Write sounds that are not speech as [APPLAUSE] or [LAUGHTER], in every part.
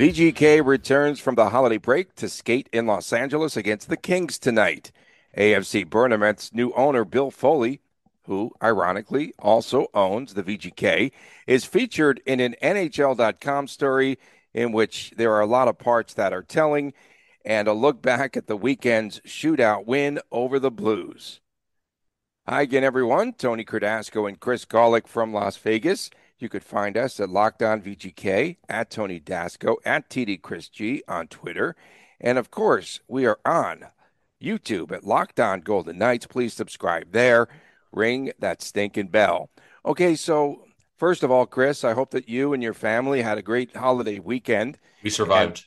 VGK returns from the holiday break to skate in Los Angeles against the Kings tonight. AFC Bournemouth's new owner, Bill Foley, who ironically also owns the VGK, is featured in an NHL.com story in which there are a lot of parts that are telling and a look back at the weekend's shootout win over the Blues. Hi again, everyone. Tony Cardasco and Chris Gawlik from Las Vegas. You could find us at Locked On VGK, at Tony Dasco, at TD Chris G on Twitter. And of course, we are on YouTube at Locked On Golden Knights. Please subscribe there. Ring that stinking bell. Okay, so first of all, Chris, I hope that you and your family had a great holiday weekend. We survived.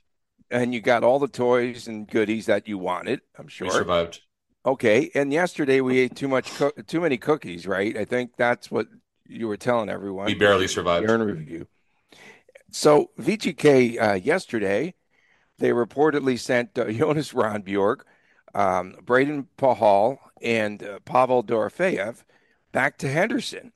And, and you got all the toys and goodies that you wanted, I'm sure. We survived. Okay, and yesterday we ate too much, co- too many cookies, right? I think that's what you were telling everyone. We barely survived. Your review. So VGK uh, yesterday, they reportedly sent uh, [LAUGHS] Jonas Rondbjerg, um, Brayden Pachal, and uh, Pavel Dorofeyev back to Henderson.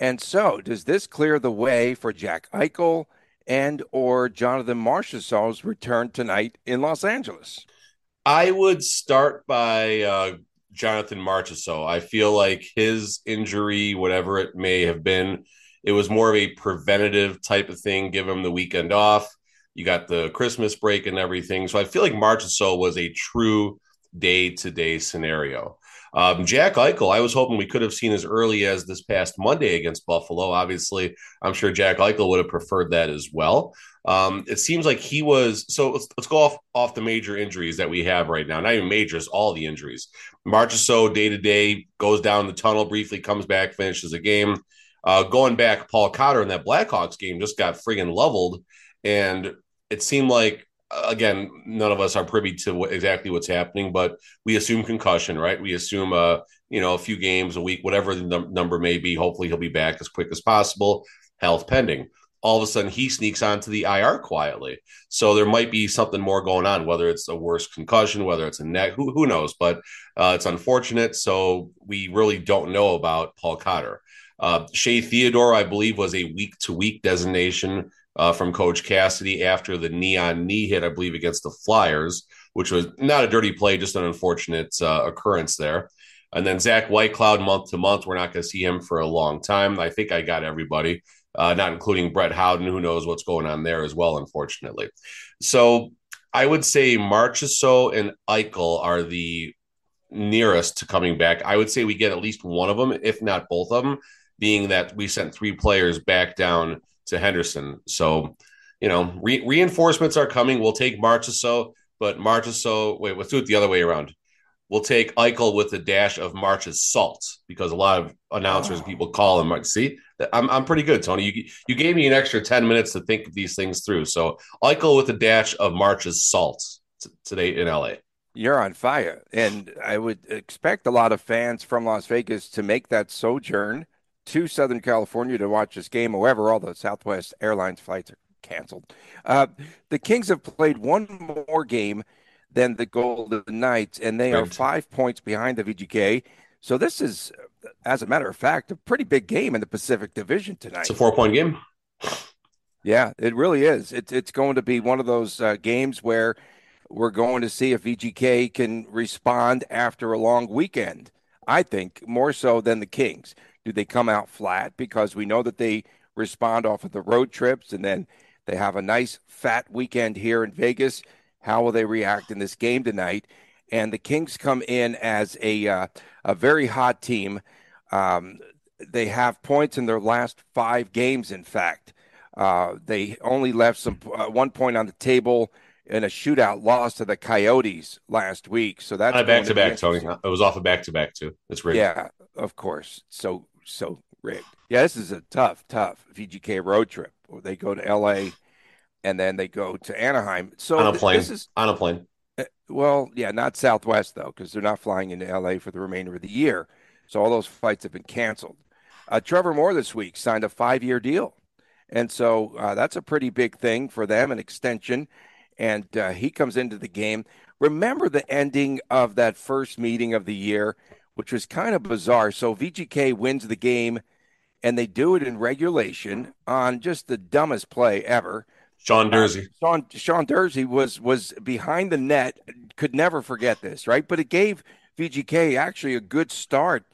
And so, does this clear the way for Jack Eichel and or Jonathan Marchessault's return tonight in Los Angeles? I would start by uh, Jonathan Marchessault. I feel like his injury, whatever it may have been, it was more of a preventative type of thing. Give him the weekend off. You got the Christmas break and everything. So I feel like Marchessault was a true day to day scenario. Um, Jack Eichel, I was hoping we could have seen as early as this past Monday against Buffalo. Obviously, I'm sure Jack Eichel would have preferred that as well. Um, it seems like he was so. Let's, let's go off off the major injuries that we have right now. Not even majors, all the injuries. Marchessault day to day goes down the tunnel briefly, comes back, finishes a game. Uh, going back, Paul Cotter in that Blackhawks game just got friggin' leveled, and it seemed like again, none of us are privy to what, exactly what's happening, but we assume concussion, right? We assume uh, you know a few games a week, whatever the num- number may be. Hopefully, he'll be back as quick as possible, health pending all of a sudden he sneaks onto the IR quietly. So there might be something more going on, whether it's a worse concussion, whether it's a neck, who, who knows? But uh, it's unfortunate. So we really don't know about Paul Cotter. Uh, Shea Theodore, I believe, was a week to week designation uh, from Coach Cassidy after the knee on knee hit, I believe, against the Flyers, which was not a dirty play, just an unfortunate uh, occurrence there. And then Zach Whitecloud, month to month, we're not going to see him for a long time. I think I got everybody uh, not including Brett Howden, who knows what's going on there as well, unfortunately. So I would say Marchessault and Eichel are the nearest to coming back. I would say we get at least one of them, if not both of them, being that we sent three players back down to Henderson. So, you know, re- reinforcements are coming. We'll take Marchessault, but Marchessault, wait, let's do it the other way around we'll take Eichel with a dash of March's salt because a lot of announcers oh. people call him. Like, see, I'm, I'm pretty good, Tony. You you gave me an extra ten minutes to think these things through. So Eichel with a dash of March's salt t- today in LA. You're on fire, and I would expect a lot of fans from Las Vegas to make that sojourn to Southern California to watch this game. However, all the Southwest Airlines flights are canceled. Uh, the Kings have played one more game than the Golden Knights, and they are five points behind the VGK. So this is, as a matter of fact, a pretty big game in the Pacific Division tonight. It's a four-point game. Yeah, it really is. It's it's going to be one of those uh, games where we're going to see if VGK can respond after a long weekend. I think more so than the Kings. Do they come out flat because we know that they respond off of the road trips and then they have a nice fat weekend here in Vegas how will they react in this game tonight? And the Kings come in as a uh, a very hot team. Um, they have points in their last five games. In fact, uh, they only left some uh, one point on the table in a shootout loss to the Coyotes last week. So that's back to back, Tony. It was off a back to back too. That's rigged. Yeah, of course. So so rigged. Yeah, this is a tough, tough VGK road trip. They go to LA and then they go to Anaheim. So on a plane. This is, on a plane. Uh, well, yeah, not Southwest though, because they're not flying into LA for the remainder of the year. So all those flights have been canceled. Uh, Trevor Moore this week signed a five-year deal, and so uh, that's a pretty big thing for them, an extension. And uh, he comes into the game. Remember the ending of that first meeting of the year, which was kind of bizarre. So VGK wins the game, and they do it in regulation on just the dumbest play ever. Sean. Uh, Sean Sean Durzi was was behind the net. Could never forget this, right? But it gave VGK actually a good start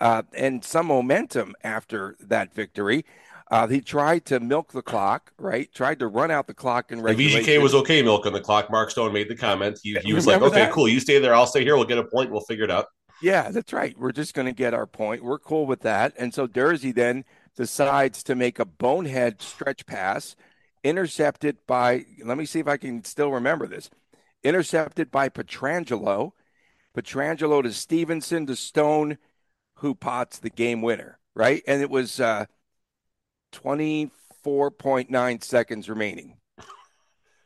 uh, and some momentum after that victory. Uh, he tried to milk the clock, right? Tried to run out the clock in regulation. And VGK was okay milking the clock. Mark Stone made the comment. He, he was like, "Okay, that? cool. You stay there. I'll stay here. We'll get a point. We'll figure it out." Yeah, that's right. We're just going to get our point. We're cool with that. And so Durzi then decides to make a bonehead stretch pass intercepted by, let me see if I can still remember this, intercepted by Pietrangelo. Pietrangelo to Stephenson to Stone, who pots the game winner, right? And it was uh, 24.9 seconds remaining.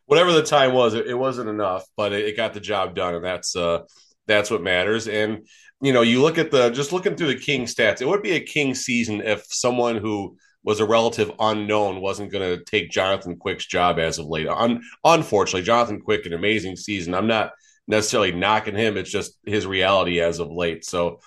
Whatever the time was, it, it wasn't enough, but it, it, got the job done, and that's uh, that's what matters. And you know, you look at the just looking through the King stats, it would be a King season if someone who was a relative unknown, wasn't going to take Jonathan Quick's job as of late. Un- unfortunately, Jonathan Quick, an amazing season. I'm not necessarily knocking him. It's just his reality as of late. So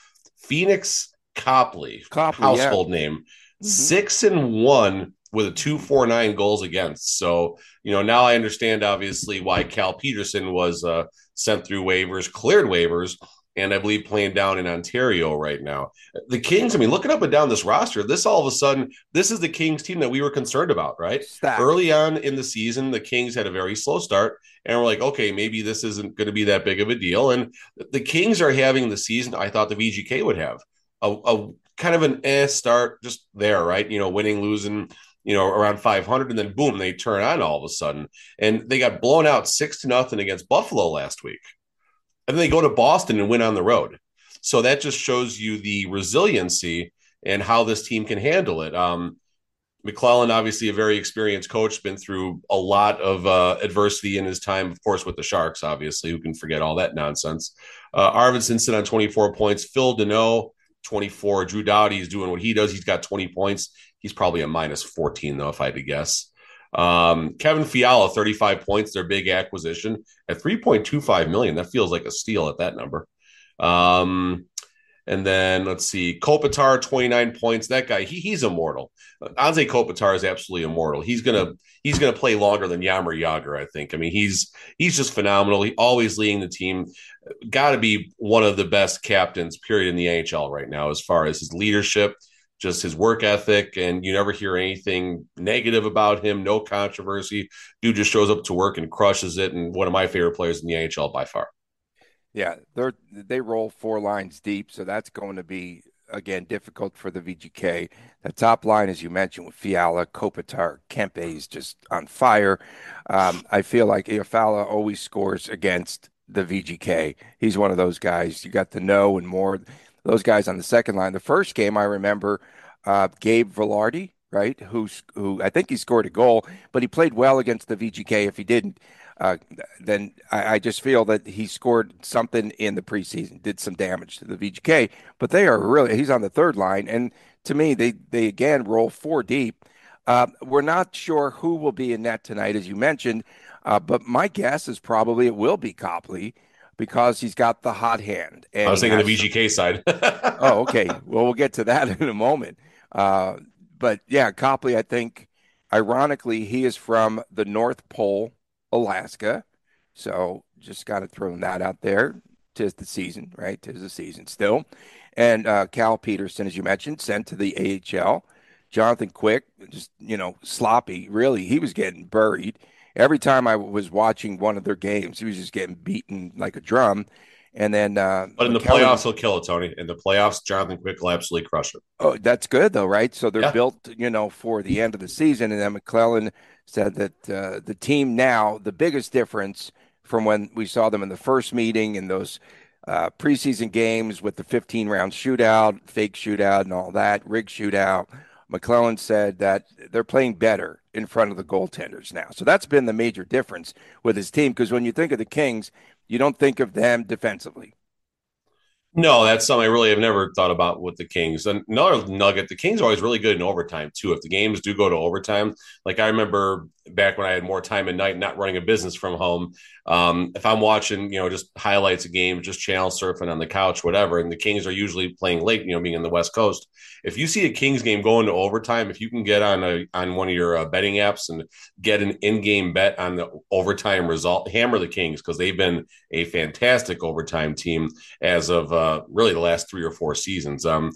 Pheonix Copley, Copley household yeah. name, mm-hmm. six and one with a two four nine goals against. So you know now I understand obviously why Cal Petersen was uh, sent through waivers, cleared waivers and I believe playing down in Ontario right now. The Kings, I mean, looking up and down this roster, this all of a sudden, this is the Kings team that we were concerned about, right? Early on in the season, the Kings had a very slow start, and we're like, okay, maybe this isn't going to be that big of a deal. And the Kings are having the season I thought the VGK would have a, a kind of an eh start, just there, right? You know, winning, losing. You know, around 500, and then boom, they turn on all of a sudden, and they got blown out six to nothing against Buffalo last week and then they go to Boston and win on the road. So that just shows you the resiliency and how this team can handle it. Um, McLellan, obviously a very experienced coach, been through a lot of uh, adversity in his time, of course, with the Sharks. Obviously, who can forget all that nonsense? Uh, Arvidsson sit on 24 points. Phil Danault, 24. Drew Doughty is doing what he does. He's got 20 points. He's probably a minus 14 though, if I had to guess. Um, Kevin Fiala, 35 points, their big acquisition at 3.25 million. That feels like a steal at that number. Um, and then let's see, Kopitar, 29 points. That guy, he, he's immortal. Anze Kopitar is absolutely immortal. He's gonna he's gonna play longer than Jaromir Jagr, I think. I mean, he's he's just phenomenal. He always leading the team. Got to be one of the best captains, period, in the NHL right now, as far as his leadership just his work ethic, and you never hear anything negative about him. No controversy. Dude just shows up to work and crushes it, and one of my favorite players in the NHL by far. Yeah, they they roll four lines deep, so that's going to be again difficult for the VGK. The top line, as you mentioned, with Fiala, Kopitar, Kempe is just on fire. Um, I feel like Iafallo always scores against the VGK. He's one of those guys. You got to know and more those guys on the second line. The first game I remember, uh, Gabe Vilardi, right? Who's who? I think he scored a goal, but he played well against the VGK. If he didn't, uh, then I, I, just feel that he scored something in the preseason, did some damage to the VGK. But they are really he's on the third line, and to me, they they again roll four deep. Uh, we're not sure who will be in net tonight, as you mentioned, uh, but my guess is probably it will be Copley because he's got the hot hand. I was thinking the VGK side. [LAUGHS] oh, okay. Well, we'll get to that [LAUGHS] in a moment. Uh, but yeah, Copley, I think, ironically, he is from the North Pole, Alaska. So just got to throw that out there. Tis the season, right? Tis the season still. And uh, Cal Petersen, as you mentioned, sent to the AHL. Jonathan Quick, just, you know, sloppy. Really, he was getting buried every time I was watching one of their games, he was just getting beaten like a drum. And then, uh, but in the playoffs, he'll kill it, Tony. In the playoffs, Jonathan Quick will absolutely crush it. Oh, that's good though, right? So they're yeah. built, you know, for the end of the season. And then McLellan said that uh, the team now, the biggest difference from when we saw them in the first meeting in those uh, preseason games with the 15 round shootout, fake shootout, and all that, rig shootout McLellan said that they're playing better in front of the goaltenders now. So that's been the major difference with his team because when you think of the Kings, you don't think of them defensively. No, that's something I really have never thought about with the Kings. Another nugget: the Kings are always really good in overtime too. If the games do go to overtime, like I remember back when I had more time at night, not running a business from home. Um, if I'm watching, you know, just highlights of games, just channel surfing on the couch, whatever, and the Kings are usually playing late, you know, being in the West Coast. If you see a Kings game going to overtime, if you can get on a on one of your uh, betting apps and get an in-game bet on the overtime result, hammer the Kings because they've been a fantastic overtime team as of uh, really the last three or four seasons. Um,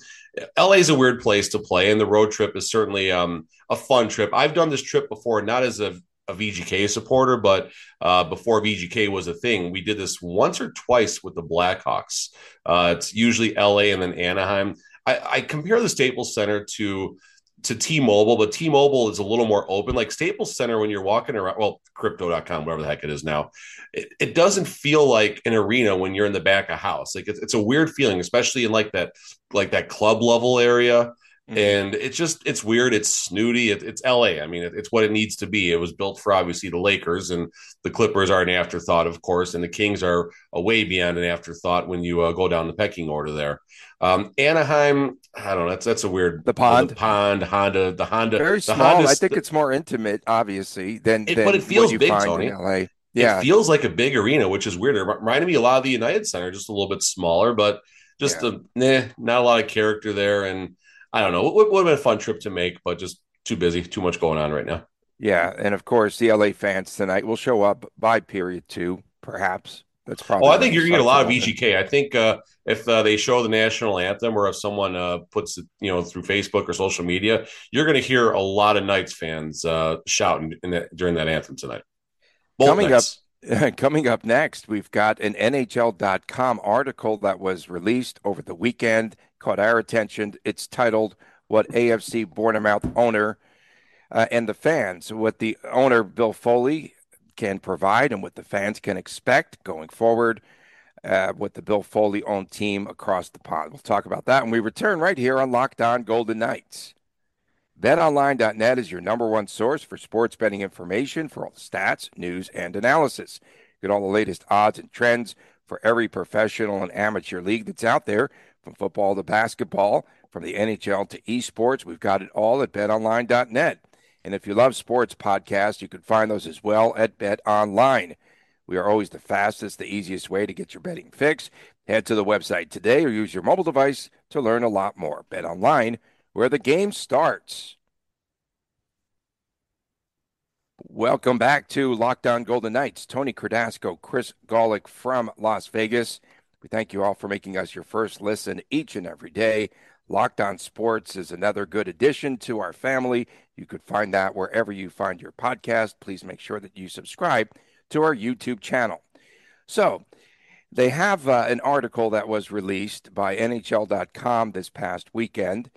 LA is a weird place to play, and the road trip is certainly um, a fun trip. I've done this trip before, not as a, a VGK supporter, but uh, before VGK was a thing, we did this once or twice with the Blackhawks. Uh, it's usually LA and then Anaheim. I, I compare the Staples Center to to T-Mobile, but T-Mobile is a little more open. Like Staples Center, when you're walking around, well, crypto.com, whatever the heck it is now, it, it doesn't feel like an arena when you're in the back of house. Like it's, it's a weird feeling, especially in like that, like that club level area. Mm-hmm. And it's just it's weird. It's snooty. It, it's LA. I mean, it, it's what it needs to be. It was built for obviously the Lakers, and the Clippers are an afterthought, of course, and the Kings are a way beyond an afterthought when you uh, go down the pecking order there. Um, Anaheim, I don't know. That's that's a weird the pond, the pond, Honda, the Honda, very small. I think it's more intimate, obviously, than, it, than but it feels big, Tony. LA. Yeah, it feels like a big arena, which is weird. It reminded me a lot of the United Center, just a little bit smaller, but just yeah. the nah, not a lot of character there, and I don't know. It would, would have been a fun trip to make, but just too busy, too much going on right now. Yeah, and of course the LA fans tonight will show up by period two, perhaps. That's probably. Oh, I think you're gonna get a lot of EGK. I think uh, if uh, they show the national anthem, or if someone uh, puts it, you know, through Facebook or social media, you're gonna hear a lot of Knights fans uh, shouting that, during that anthem tonight. Both coming Knights. up, [LAUGHS] coming up next, we've got an NHL.com article that was released over the weekend, caught our attention. It's titled "What AFC Bournemouth Owner." Uh, and the fans, what the owner Bill Foley can provide and what the fans can expect going forward uh, with the Bill Foley owned team across the pond. We'll talk about that when we return right here on Locked On Golden Knights. BetOnline.net is your number one source for sports betting information for all the stats, news, and analysis. Get all the latest odds and trends for every professional and amateur league that's out there, from football to basketball, from the NHL to esports. We've got it all at BetOnline.net. And if you love sports podcasts, you can find those as well at BetOnline. We are always the fastest, the easiest way to get your betting fix. Head to the website today or use your mobile device to learn a lot more. Bet Online, where the game starts. Welcome back to Locked On Golden Knights. Tony Cardasco, Chris Gawlik from Las Vegas. We thank you all for making us your first listen each and every day. Locked On Sports is another good addition to our family. You could find that wherever you find your podcast. Please make sure that you subscribe to our YouTube channel. So, they have uh, an article that was released by NHL.com this past weekend,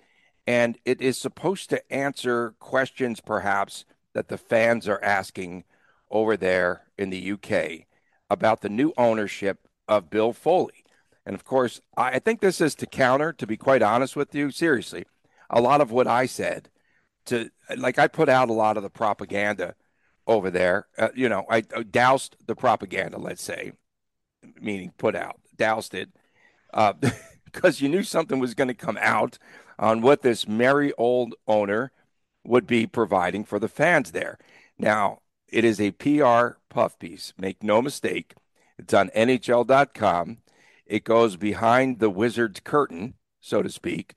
and it is supposed to answer questions perhaps that the fans are asking over there in the UK about the new ownership of Bill Foley. And of course, I think this is to counter, to be quite honest with you, seriously, a lot of what I said. To like, I put out a lot of the propaganda over there. Uh, you know, I, doused the propaganda, let's say, meaning put out, doused it, because uh, [LAUGHS] you knew something was going to come out on what this merry old owner would be providing for the fans there. Now, it is a PR puff piece. Make no mistake. It's on NHL.com. It goes behind the Wizards curtain, so to speak.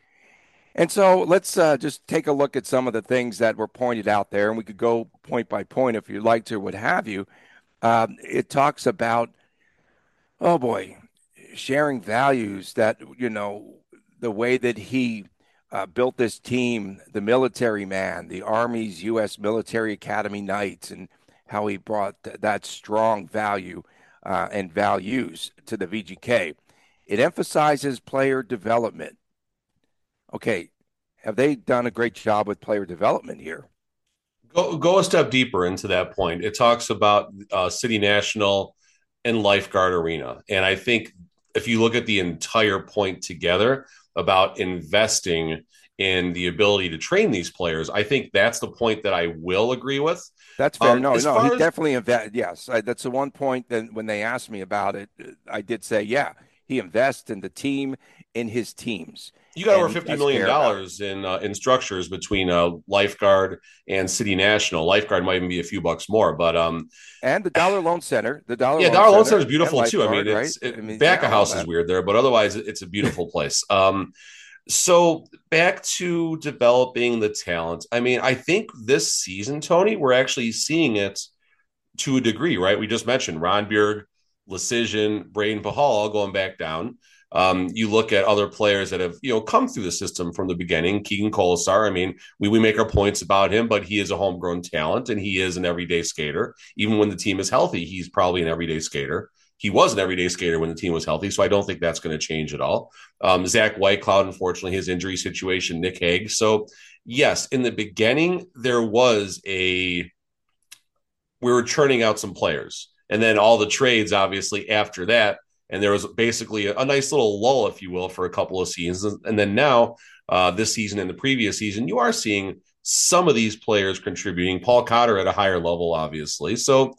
And so let's uh, just take a look at some of the things that were pointed out there, and we could go point by point if you'd like to, what have you. Um, it talks about, oh boy, sharing values that, you know, the way that he uh, built this team, the military man, the Army's U.S. Military Academy Knights, and how he brought th- that strong value uh, and values to the VGK. It emphasizes player development. Okay, have they done a great job with player development here? Go, go a step deeper into that point. It talks about uh, City National and Lifeguard Arena. And I think if you look at the entire point together about investing in the ability to train these players. I think that's the point that I will agree with. That's fair. Um, no, no, he as... definitely invest. Yes, I, that's the one point that when they asked me about it, I did say, yeah, he invests in the team, in his teams. You got over fifty million dollars in uh, in structures between uh, lifeguard and City National. Lifeguard might even be a few bucks more, but um, and the Dollar Loan Center, the Dollar yeah, Loan Dollar Loan Center is beautiful too. I mean, it's right? it, I mean, back yeah, of house is weird there, but otherwise, it's a beautiful place. Um, so back to developing the talent. I mean, I think this season, Tony, we're actually seeing it to a degree, right? We just mentioned Rondbjerg, Leschyshyn, Brayden Pachal all going back down. Um, you look at other players that have you know come through the system from the beginning. Keegan Kolesar. I mean, we we make our points about him, but he is a homegrown talent and he is an everyday skater. Even when the team is healthy, he's probably an everyday skater. He was an everyday skater when the team was healthy, so I don't think that's going to change at all. Um, Zach Whitecloud, unfortunately, his injury situation, Nick Hague. So yes, in the beginning there was a we were churning out some players, and then all the trades, obviously, after that and there was basically a, a, nice little lull, if you will, for a couple of seasons. And then now, uh, this season and the previous season, you are seeing some of these players contributing. Paul Cotter at a higher level, obviously. So,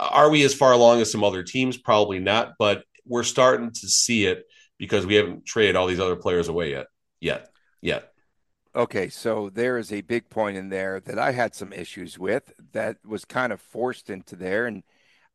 are we as far along as some other teams? Probably not, but we're starting to see it because we haven't traded all these other players away yet. Yet, yet. Okay, so there is a big point in there that I had some issues with that was kind of forced into there, and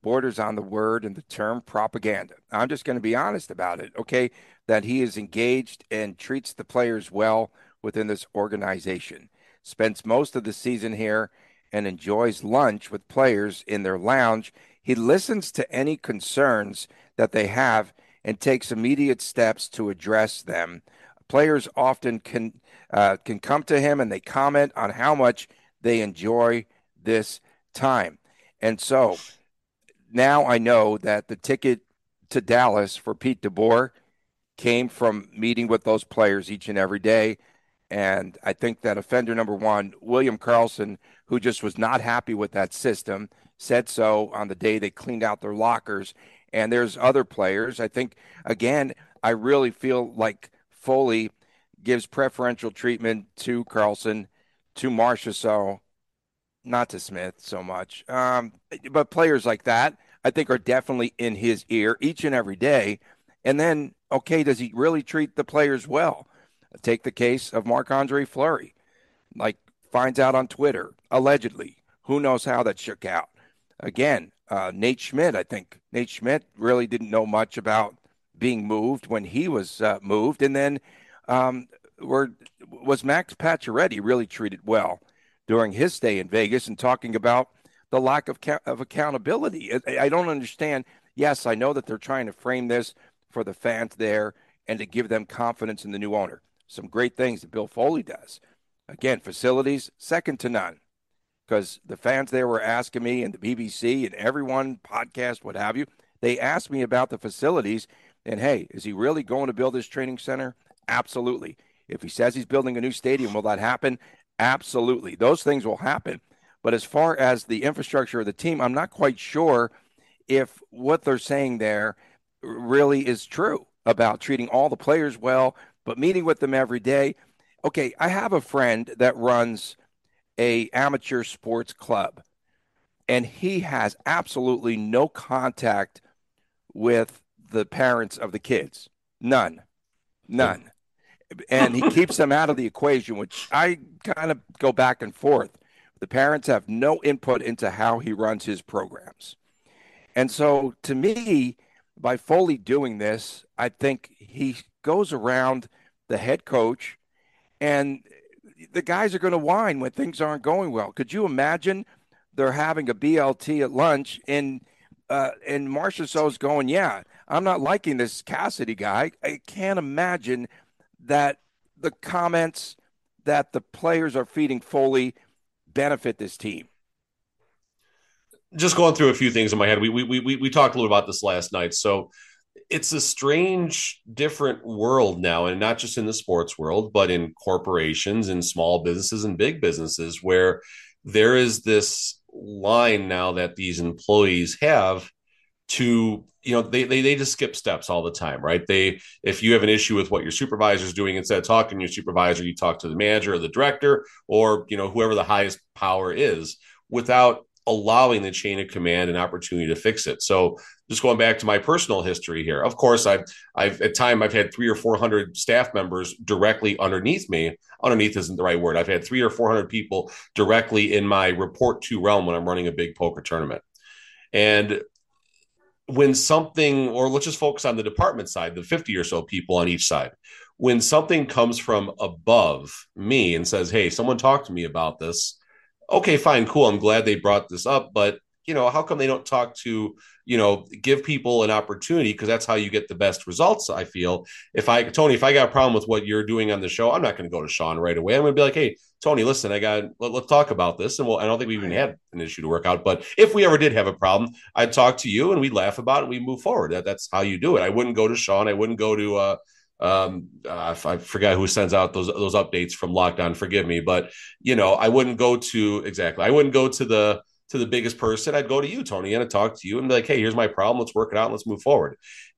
borders on the word and the term propaganda. I'm just going to be honest about it, okay? That he is engaged and treats the players well within this organization, spends most of the season here and enjoys lunch with players in their lounge. He listens to any concerns that they have and takes immediate steps to address them. Players often can uh, can come to him and they comment on how much they enjoy this time. And so now I know that the ticket to Dallas for Pete DeBoer came from meeting with those players each and every day. And I think that offender number one, William Karlsson, who just was not happy with that system, said so on the day they cleaned out their lockers. And there's other players. I think, again, I really feel like Foley gives preferential treatment to Karlsson, to Marchessault, not to Smith so much. Um, but players like that, I think, are definitely in his ear each and every day. And then, okay, does he really treat the players well? Take the case of Marc Andre Fleury, like finds out on Twitter, allegedly. Who knows how that shook out? Again, uh, Nate Schmidt, I think Nate Schmidt really didn't know much about being moved when he was uh, moved. And then um, were, was Max Pacioretty really treated well? during his stay in Vegas and talking about the lack of, of accountability. I, I don't understand. Yes, I know that they're trying to frame this for the fans there and to give them confidence in the new owner. Some great things that Bill Foley does. Again, facilities, second to none. Because the fans there were asking me, and the BBC and everyone, podcast, what have you, they asked me about the facilities. And hey, is he really going to build this training center? Absolutely. If he says he's building a new stadium, will that happen? Absolutely. Those things will happen. But as far as the infrastructure of the team, I'm not quite sure if what they're saying there really is true about treating all the players well, but meeting with them every day. Okay, I have a friend that runs a amateur sports club and he has absolutely no contact with the parents of the kids. None. None and he keeps them out of the equation, which I kind of go back and forth. The parents have no input into how he runs his programs. And so to me, by Foley doing this, I think he goes around the head coach and the guys are going to whine when things aren't going well. Could you imagine they're having a BLT at lunch and uh, and Marchessault's going, yeah, I'm not liking this Cassidy guy. I can't imagine that the comments that the players are feeding Foley benefit this team? Just going through a few things in my head. We we we we talked a little about this last night. So it's a strange, different world now, and not just in the sports world, but in corporations and small businesses and big businesses, where there is this line now that these employees have to you know they, they they just skip steps all the time right? They if you have an issue with what your supervisor is doing instead of talking to your supervisor you talk to the manager or the director or you know whoever the highest power is without allowing the chain of command an opportunity to fix it. So just going back to my personal history here of course i've i've at time i've had three or four hundred staff members directly underneath me. Underneath isn't the right word. I've had three or four hundred people directly in my report to realm when i'm running a big poker tournament. And when something, or let's just focus on the department side, the 50 or so people on each side, when something comes from above me and says, Hey, someone talked to me about this. Okay, fine, cool. I'm glad they brought this up, but you know, how come they don't talk to, you know, give people an opportunity? Because that's how you get the best results. I feel if I, Tony, if I got a problem with what you're doing on the show, I'm not going to go to Sean right away. I'm going to be like, hey, Tony, listen, I got, let, us talk about this. And well, I don't think we even had an issue to work out, but if we ever did have a problem, I'd talk to you and we'd laugh about it and we move forward. That, that's how you do it. I wouldn't go to Sean. I wouldn't go to, uh, um, uh, I forgot who sends out those those updates from lockdown. Forgive me, but you know, I wouldn't go to exactly. I wouldn't go to the to the biggest person, I'd go to you, Tony, and I'd talk to you and be like, hey, here's my problem. Let's work it out. let's move forward.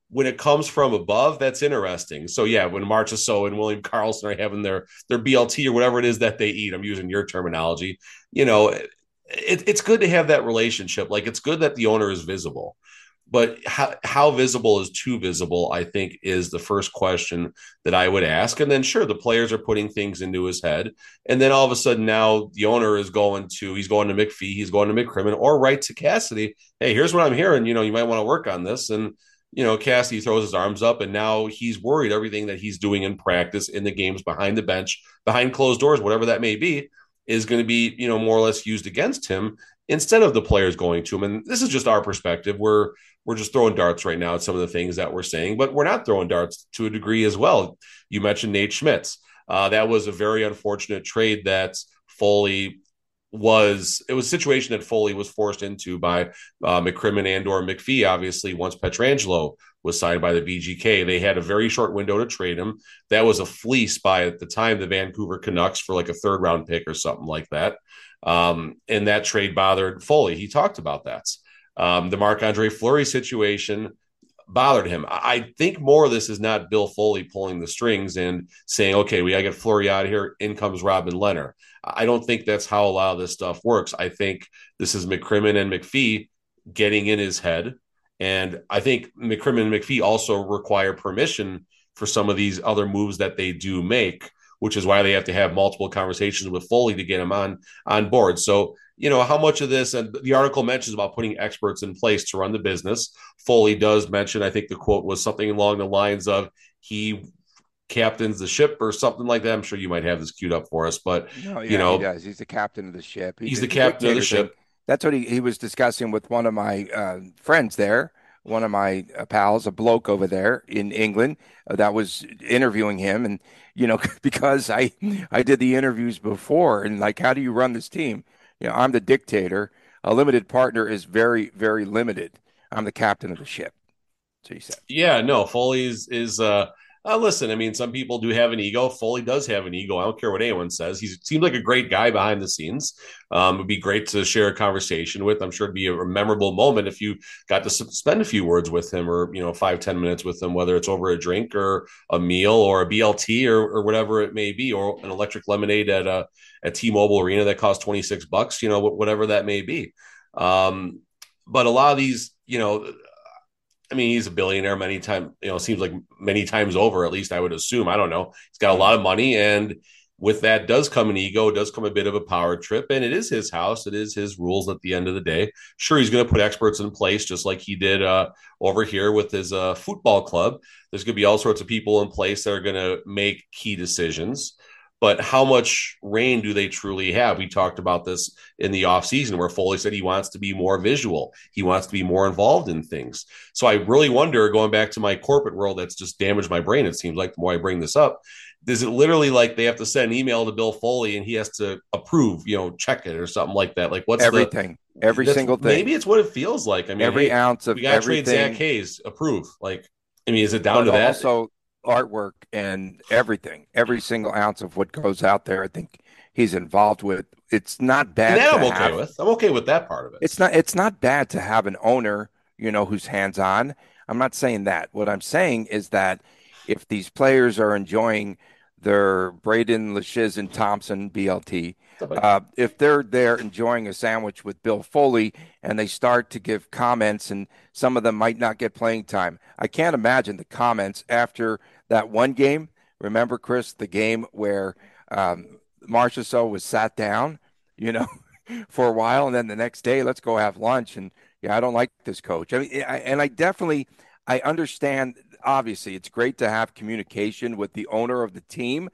When it comes from above, that's interesting. So yeah, when Marchessault and William Karlsson are having their their BLT or whatever it is that they eat, I'm using your terminology. You know, it, it's good to have that relationship. Like it's good that the owner is visible but how, how visible is too visible i think is the first question that i would ask and then sure the players are putting things into his head and then all of a sudden now the owner is going to he's going to mcphee he's going to mccrimmon or right to cassidy hey here's what i'm hearing you know you might want to work on this and you know cassidy throws his arms up and now he's worried everything that he's doing in practice in the games behind the bench behind closed doors whatever that may be is going to be you know more or less used against him instead of the players going to him and this is just our perspective we're we're just throwing darts right now at some of the things that we're saying, but we're not throwing darts to a degree as well. You mentioned Nate Schmitz. Uh, that was a very unfortunate trade that Foley was it was a situation that Foley was forced into by uh, McCrimmon and or McPhee. Obviously, once Pietrangelo was signed by the VGK, they had a very short window to trade him. That was a fleece by at the time the Vancouver Canucks for like a third round pick or something like that. Um, and that trade bothered Foley. He talked about that. Um, the Marc Andre Fleury situation bothered him. I think more of this is not Bill Foley pulling the strings and saying, okay, we got to get Fleury out of here. In comes Robin Lehner. I don't think that's how a lot of this stuff works. I think this is McCrimmon and McPhee getting in his head. And I think McCrimmon and McPhee also require permission for some of these other moves that they do make, which is why they have to have multiple conversations with Foley to get him on on board. So you know how much of this and the article mentions about putting experts in place to run the business. Foley does mention i think the quote was something along the lines of he captains the ship or something like that. I'm sure you might have this queued up for us but no, yeah, you know he does. He's the captain of the ship. He's, he's the captain of the ship. That's what he, he was discussing with one of my uh, friends there one of my uh, pals a bloke over there in england uh, that was interviewing him. And you know [LAUGHS] because i i did the interviews before and like how do you run this team you know, I'm the dictator. A limited partner is very, very limited. I'm the captain of the ship. So you said. Yeah, no, Foley is, is uh, uh, listen, I mean, some people do have an ego. Foley does have an ego. I don't care what anyone says. He seems like a great guy behind the scenes. Um, it'd be great to share a conversation with. I'm sure it'd be a memorable moment if you got to spend a few words with him, or you know, five ten minutes with him, whether it's over a drink or a meal or a BLT or, or whatever it may be, or an electric lemonade at a at T-Mobile Arena that costs 26 bucks. You know, whatever that may be. Um, but a lot of these, you know, I mean, he's a billionaire many times, you know, seems like many times over, at least I would assume. I don't know. He's got a lot of money. And with that does come an ego, does come a bit of a power trip. And it is his house. It is his rules at the end of the day. Sure, he's going to put experts in place, just like he did uh, over here with his uh, football club. There's going to be all sorts of people in place that are going to make key decisions but how much rain do they truly have? We talked about this in the offseason where Foley said he wants to be more visual. He wants to be more involved in things. So I really wonder, going back to my corporate world that's just damaged my brain, it seems like the more I bring this up, is it literally like they have to send an email to Bill Foley and he has to approve, you know, check it or something like that? Like what's everything, the, every single thing. Maybe it's what it feels like. I mean, every hey, ounce of we got to trade Zach Hayes, approve. Like, I mean, is it down but to that? Also, artwork and everything, every single ounce of what goes out there. I think he's involved with. It's not bad. And that I'm okay have, with. I'm okay with that part of it. It's not. It's not bad to have an owner you know, who's hands on. I'm not saying that. What I'm saying is that if these players are enjoying their Braden, Leshiz, and Thompson BLT, uh, if they're there enjoying a sandwich with Bill Foley and they start to give comments and some of them might not get playing time, I can't imagine the comments after that one game. Remember, Chris, the game where um, Marchessault was sat down, you know, [LAUGHS] for a while, and then the next day, let's go have lunch. And yeah, I don't like this coach. I mean, I, and I definitely, I understand. Obviously, it's great to have communication with the owner of the team,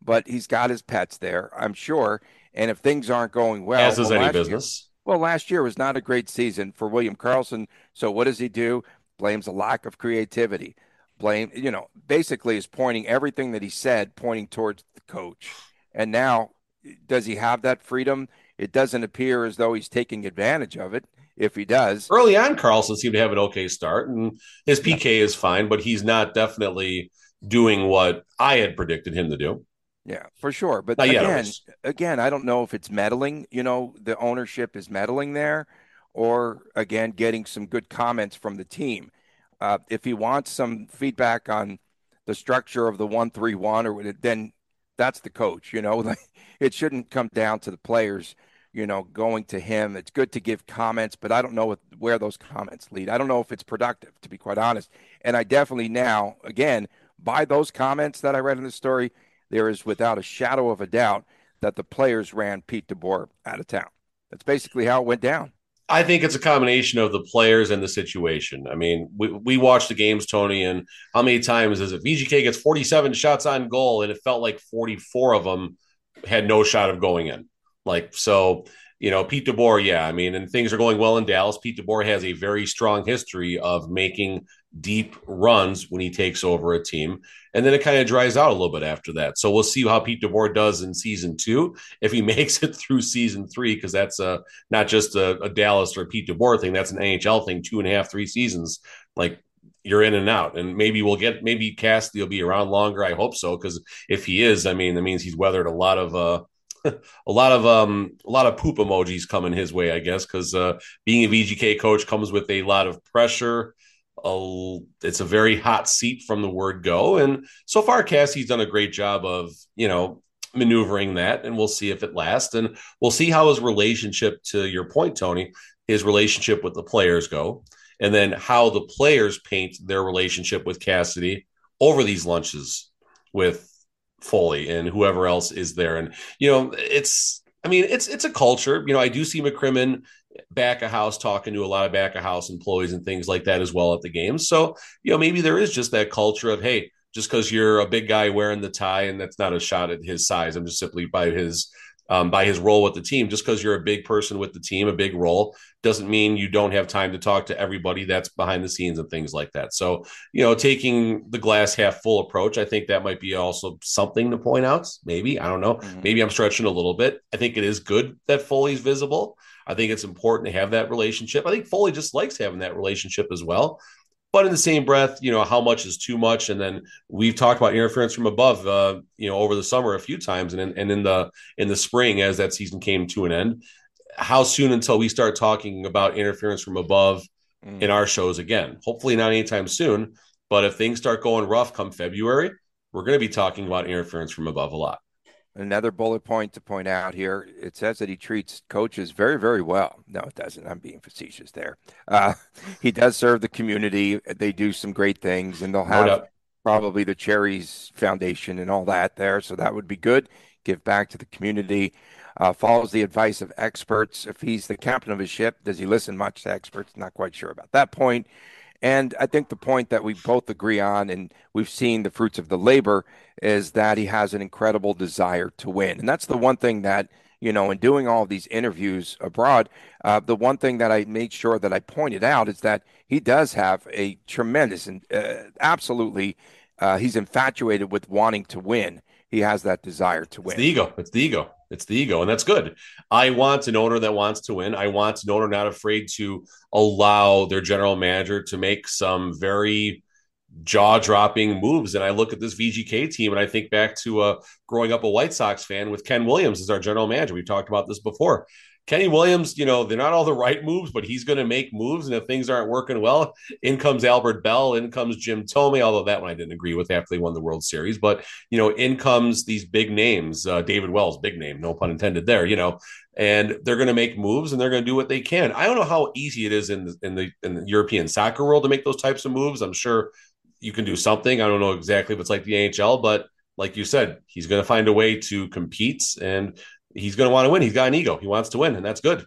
but he's got his pets there, I'm sure. And if things aren't going well, as is well, any business. Year, well, last year was not a great season for William Karlsson. So what does he do? Blames a lack of creativity. Blame, you know, basically is pointing everything that he said, pointing towards the coach. And now, does he have that freedom? It doesn't appear as though he's taking advantage of it if he does. Early on, Karlsson seemed to have an okay start, and his PK yeah. is fine, but he's not definitely doing what I had predicted him to do. Yeah, for sure. But not again, again, I don't know if it's meddling. You know, the ownership is meddling there, or again, getting some good comments from the team. Uh, if he wants some feedback on the structure of the one three one, or then that's the coach. You know, [LAUGHS] it shouldn't come down to the players you know, going to him. It's good to give comments, but I don't know where those comments lead. I don't know if it's productive, to be quite honest. And I definitely now, again, by those comments that I read in the story, there is without a shadow of a doubt that the players ran Pete DeBoer out of town. That's basically how it went down. I think it's a combination of the players and the situation. I mean, we, we watched the games, Tony, and how many times is it VGK gets 47 shots on goal and it felt like 44 of them had no shot of going in. Like, so, you know, Pete DeBoer, yeah, I mean, and things are going well in Dallas. Pete DeBoer has a very strong history of making deep runs when he takes over a team. And then it kind of dries out a little bit after that. So we'll see how Pete DeBoer does in season two. If he [LAUGHS] makes it through season three, because that's a, not just a, a Dallas or Pete DeBoer thing, that's an NHL thing, two and a half, three seasons. Like you're in and out. And maybe we'll get maybe Cassidy will be around longer. I hope so. Cause if he is, I mean, that means he's weathered a lot of uh [LAUGHS] a lot of um a lot of poop emojis coming his way, I guess, because uh, being a VGK coach comes with a lot of pressure. A, it's a very hot seat from the word go, and so far Cassie's done a great job of you know maneuvering that, and we'll see if it lasts, and we'll see how his relationship to your point, Tony, his relationship with the players go, and then how the players paint their relationship with Cassidy over these lunches with Foley and whoever else is there. And you know, it's I mean, it's it's a culture. You know, I do see McCrimmon back a house talking to a lot of back a house employees and things like that as well at the games. So, you know, maybe there is just that culture of, hey, just because you're a big guy wearing the tie, and that's not a shot at his size. I'm just simply by his um, by his role with the team. Just because you're a big person with the team, a big role, doesn't mean you don't have time to talk to everybody that's behind the scenes and things like that. So, you know, taking the glass half full approach, I think that might be also something to point out. Maybe, I don't know. Mm-hmm. Maybe I'm stretching a little bit. I think it is good that Foley's visible. I think it's important to have that relationship. I think Foley just likes having that relationship as well. But in the same breath, you know, how much is too much? And then we've talked about interference from above, uh, you know, over the summer a few times, and in, and in the in the spring as that season came to an end. How soon until we start talking about interference from above mm. in our shows again? Hopefully not anytime soon. But if things start going rough come February, we're going to be talking about interference from above a lot. Another bullet point to point out here it says that he treats coaches very, very well. No, it doesn't. I'm being facetious there. Uh, [LAUGHS] he does serve the community. They do some great things, and they'll have probably the Cherries Foundation and all that there. So that would be good. Give back to the community. Uh, follows the advice of experts. If he's the captain of his ship, does he listen much to experts? Not quite sure about that point. And I think the point that we both agree on, and we've seen the fruits of the labor, is that he has an incredible desire to win. And that's the one thing that, you know, in doing all these interviews abroad, uh, the one thing that I made sure that I pointed out is that he does have a tremendous and uh, absolutely, uh, he's infatuated with wanting to win. He has that desire to win. It's the ego. It's the ego. It's the ego, and that's good. I want an owner that wants to win. I want an owner not afraid to allow their general manager to make some very jaw dropping moves. And I look at this VGK team and I think back to uh, growing up a White Sox fan with Ken Williams as our general manager. We've talked about this before. Kenny Williams, you know, they're not all the right moves, but he's going to make moves. And if things aren't working well, in comes Albert Belle, in comes Jim Thome, although that one I didn't agree with after they won the World Series. But, you know, in comes these big names, uh, David Wells, big name, no pun intended there, you know, and they're going to make moves and they're going to do what they can. I don't know how easy it is in the, in the, in the European soccer world to make those types of moves. I'm sure you can do something. I don't know exactly if it's like the NHL, but like you said, he's going to find a way to compete and he's going to want to win. He's got an ego. He wants to win, and that's good.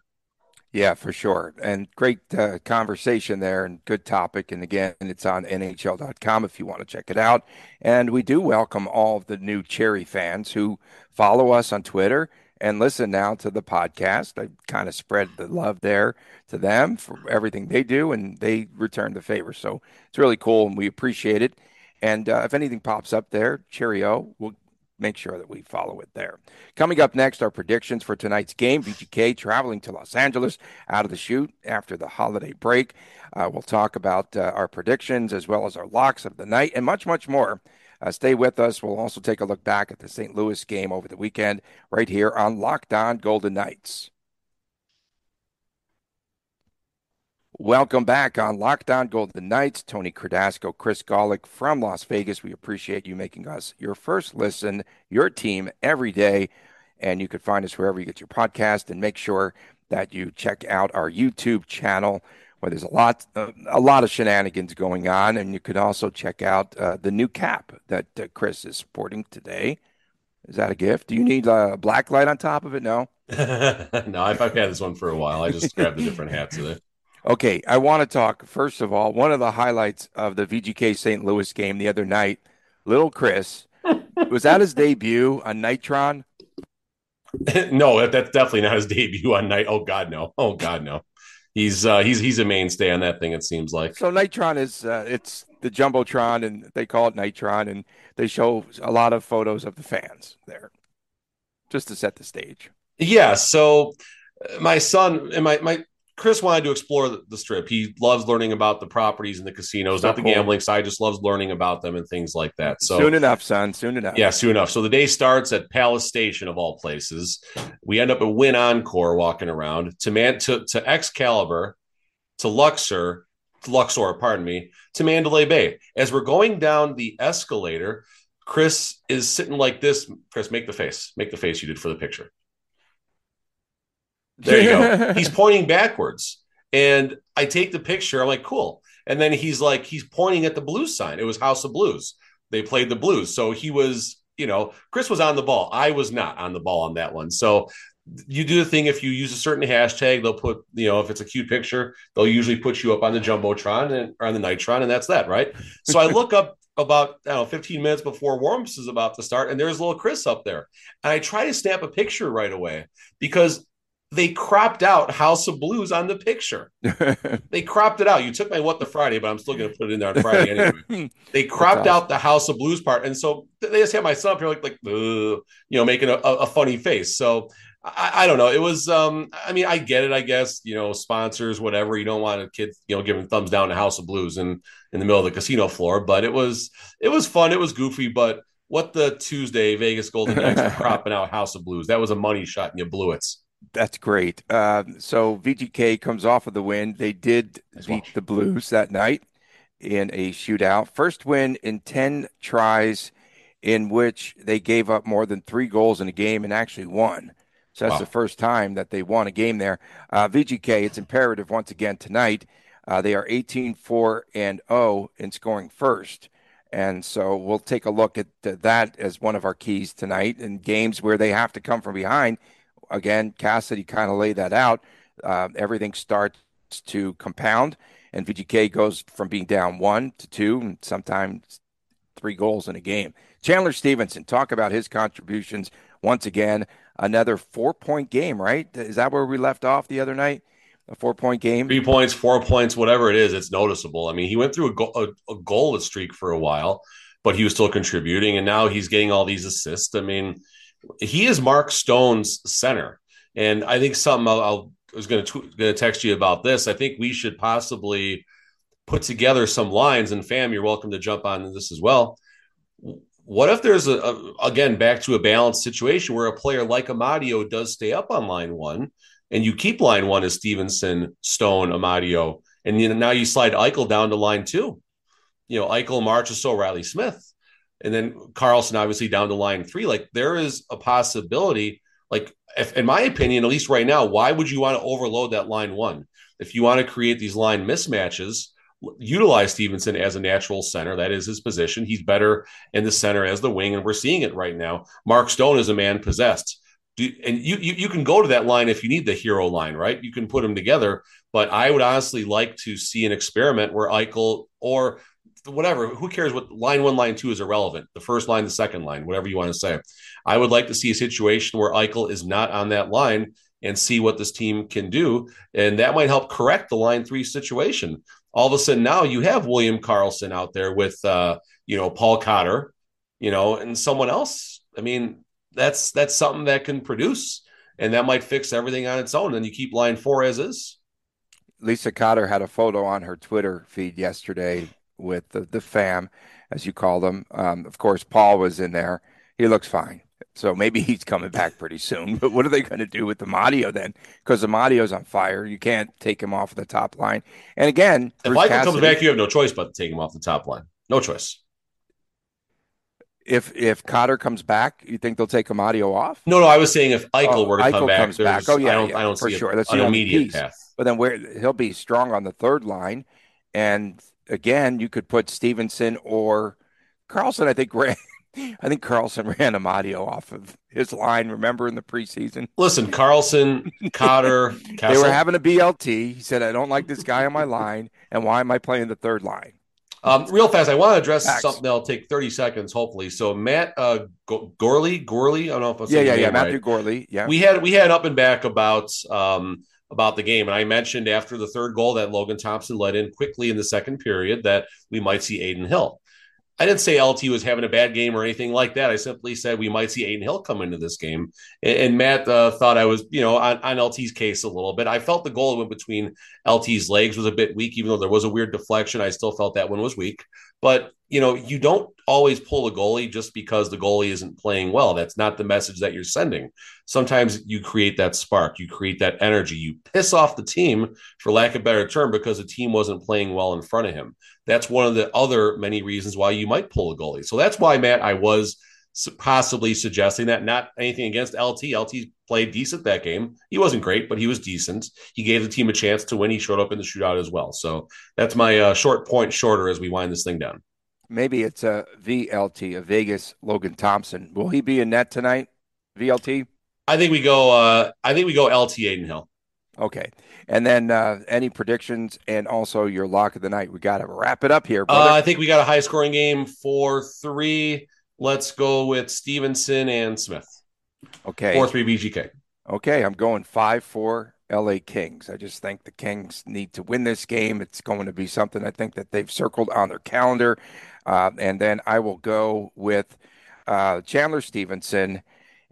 Yeah, for sure. And great uh, conversation there and good topic. And again, it's on NHL.com if you want to check it out. And we do welcome all of the new Cherry fans who follow us on Twitter and listen now to the podcast. I kind of spread the love there to them for everything they do, and they return the favor. So it's really cool, and we appreciate it. And uh, if anything pops up there, cheerio. We'll make sure that we follow it there. Coming up next, our predictions for tonight's game. VGK traveling to Los Angeles out of the chute after the holiday break. Uh, we'll talk about uh, our predictions as well as our locks of the night and much, much more. Uh, stay with us. We'll also take a look back at the St. Louis game over the weekend right here on Locked On Golden Knights. Welcome back on Locked On Golden Knights. Tony Cardasco, Chris Golick from Las Vegas. We appreciate you making us your first listen, your team every day. And you can find us wherever you get your podcast. And make sure that you check out our YouTube channel where there's a lot, uh, a lot of shenanigans going on. And you can also check out uh, the new cap that uh, Chris is sporting today. Is that a gift? Do you need a black light on top of it? No. [LAUGHS] no, I've, I've had this one for a while. I just grabbed a different hat today. Okay, I want to talk first of all. One of the highlights of the VGK St. Louis game the other night, little Chris, [LAUGHS] was that his debut on Nitron? [LAUGHS] no, that's definitely not his debut on Night. Oh God, no. Oh God, no. He's uh, he's he's a mainstay on that thing. It seems like. So Nitron is uh, it's the jumbotron, and they call it Nitron, and they show a lot of photos of the fans there, just to set the stage. Yeah. So uh, my son and my my Chris wanted to explore the, the, strip. He loves learning about the properties and the casinos, not the cool. gambling side, just loves learning about them and things like that. So soon enough, son. Soon enough. Yeah, soon enough. So the day starts at Palace Station of all places. We end up at Wynn Encore walking around to man to, to Excalibur, to Luxor, to Luxor, pardon me, to Mandalay Bay. As we're going down the escalator, Chris is sitting like this. Chris, make the face. Make the face you did for the picture. There you go. [LAUGHS] he's pointing backwards. And I take the picture. I'm like, cool. And then he's like, he's pointing at the blues sign. It was House of Blues. They played the blues. So he was, you know, Chris was on the ball. I was not on the ball on that one. So you do the thing if you use a certain hashtag, they'll put, you know, if it's a cute picture, they'll usually put you up on the Jumbotron and or on the Nitron, and that's that, right? So I look up about I don't know 15 minutes before warms is about to start, and there's little Chris up there. And I try to snap a picture right away because they cropped out House of Blues on the picture. [LAUGHS] they cropped it out. You took my what the Friday, but I'm still going to put it in there on Friday anyway. [LAUGHS] they cropped awesome. out the House of Blues part, and so they just had my son up here like like you know making a, a funny face. So I, I, don't know. It was um I mean I get it. I guess you know sponsors whatever. You don't want a kid you know giving thumbs down to House of Blues and in the middle of the casino floor, but it was it was fun. It was goofy, but. What the Tuesday Vegas Golden Knights were [LAUGHS] cropping out House of Blues. That was a money shot and you blew it. That's great. Uh, so VGK comes off of the win. They did beat well. the Blues that night in a shootout. First win in 10 tries in which they gave up more than three goals in a game and actually won. So that's wow. the first time that they won a game there. Uh, VGK, it's imperative once again tonight. Uh, they are 18 4 and 0 in scoring first. And so we'll take a look at that as one of our keys tonight in games where they have to come from behind again, Cassidy kind of laid that out. Uh, everything starts to compound, and VGK goes from being down one to two, and sometimes three goals in a game. Chandler Stephenson, talk about his contributions once again. Another four point game, right? Is that where we left off the other night? A four point game? Three points, four points, whatever it is, it's noticeable. I mean, he went through a, go- a, a goalless streak for a while, but he was still contributing, and now he's getting all these assists. I mean, he is Mark Stone's center, and I think something I'll, I'll I was going to going to text you about this. I think we should possibly put together some lines. And fam, you're welcome to jump on this as well. What if there's a, a again back to a balanced situation where a player like Amadio does stay up on line one, and you keep line one as Stephenson, Stone, Amadio, and you know, now you slide Eichel down to line two. You know, Eichel, Marchessault, Riley Smith, and then Karlsson obviously down to line three. Like there is a possibility. Like if, in my opinion, at least right now, why would you want to overload that line one? If you want to create these line mismatches, utilize Stephenson as a natural center. That is his position. He's better in the center as the wing, and we're seeing it right now. Mark Stone is a man possessed. Do, and you, you you can go to that line if you need the hero line, right? You can put them together. But I would honestly like to see an experiment where Eichel or whatever, who cares what line one, line two is irrelevant. The first line, the second line, whatever you want to say. I would like to see a situation where Eichel is not on that line and see what this team can do. And that might help correct the line three situation all of a sudden now you have William Karlsson out there with uh, you know Paul Cotter, you know, and someone else. I mean, that's that's something that can produce, and that might fix everything on its own. And you keep line four as is. Lisa Cotter had a photo on her Twitter feed yesterday with the, the fam, as you call them. Um, of course, Paul was in there. He looks fine. So maybe he's coming back pretty soon. [LAUGHS] But what are they going to do with the Amadio then? Because the Amadio's on fire. You can't take him off the top line. And again, if Bruce Eichel comes back, you have no choice but to take him off the top line. No choice. If if Cotter comes back, you think they'll take Amadio off? No, no. I was saying if Eichel oh, were to Eichel come back, comes back. oh yeah, I don't, yeah, I don't for see sure. A, That's an the immediate piece. path. But then where he'll be strong on the third line, and again, you could put Stephenson or Karlsson. I think ran [LAUGHS] I think Karlsson ran Amadio off of his line. Remember in the preseason? Listen, Karlsson, Cotter, [LAUGHS] they were having a BLT. He said, "I don't like this guy on my line, and why am I playing the third line?" Um, real fast, I want to address Facts. something that'll take 30 seconds, hopefully. So Matt uh, Gorley, Gorley, I don't know if I'm yeah, yeah, yeah, right. Matthew Gorley. Yeah, we had we had up and back about um, about the game, and I mentioned after the third goal that Logan Thompson led in quickly in the second period that we might see Adin Hill. I didn't say LT was having a bad game or anything like that. I simply said we might see Adin Hill come into this game. And, Matt uh, thought I was, you know, on, on, LT's case a little bit. I felt the goal went between LT's legs was a bit weak, even though there was a weird deflection. I still felt that one was weak. But you know, you don't always pull a goalie just because the goalie isn't playing well. That's not the message that you're sending. Sometimes you create that spark, you create that energy, you piss off the team, for lack of better term, because the team wasn't playing well in front of him. That's one of the other many reasons why you might pull a goalie. So that's why, Matt, I was possibly suggesting that. Not anything against LT. LT played decent that game. He wasn't great, but he was decent. He gave the team a chance to win. He showed up in the shootout as well. So that's my uh, short point shorter as we wind this thing down. Maybe it's a VLT, a Vegas Logan Thompson. Will he be in net tonight? VLT? I think we go. Uh, I think we go LT Adin Hill. Okay, and then uh, any predictions and also your lock of the night. We got to wrap it up here. Uh, I think we got a high scoring game for three. Let's go with Stephenson and Smith. Okay, four three VGK. Okay, I'm going five four LA Kings. I just think the Kings need to win this game. It's going to be something I think that they've circled on their calendar. Uh, and then I will go with uh, Chandler Stephenson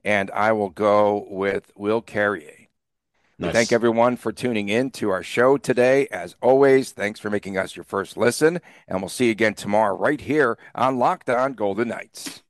and I will go with Will Carrier. Nice. Thank everyone for tuning in to our show today. As always, thanks for making us your first listen, and we'll see you again tomorrow right here on Locked On Golden Knights.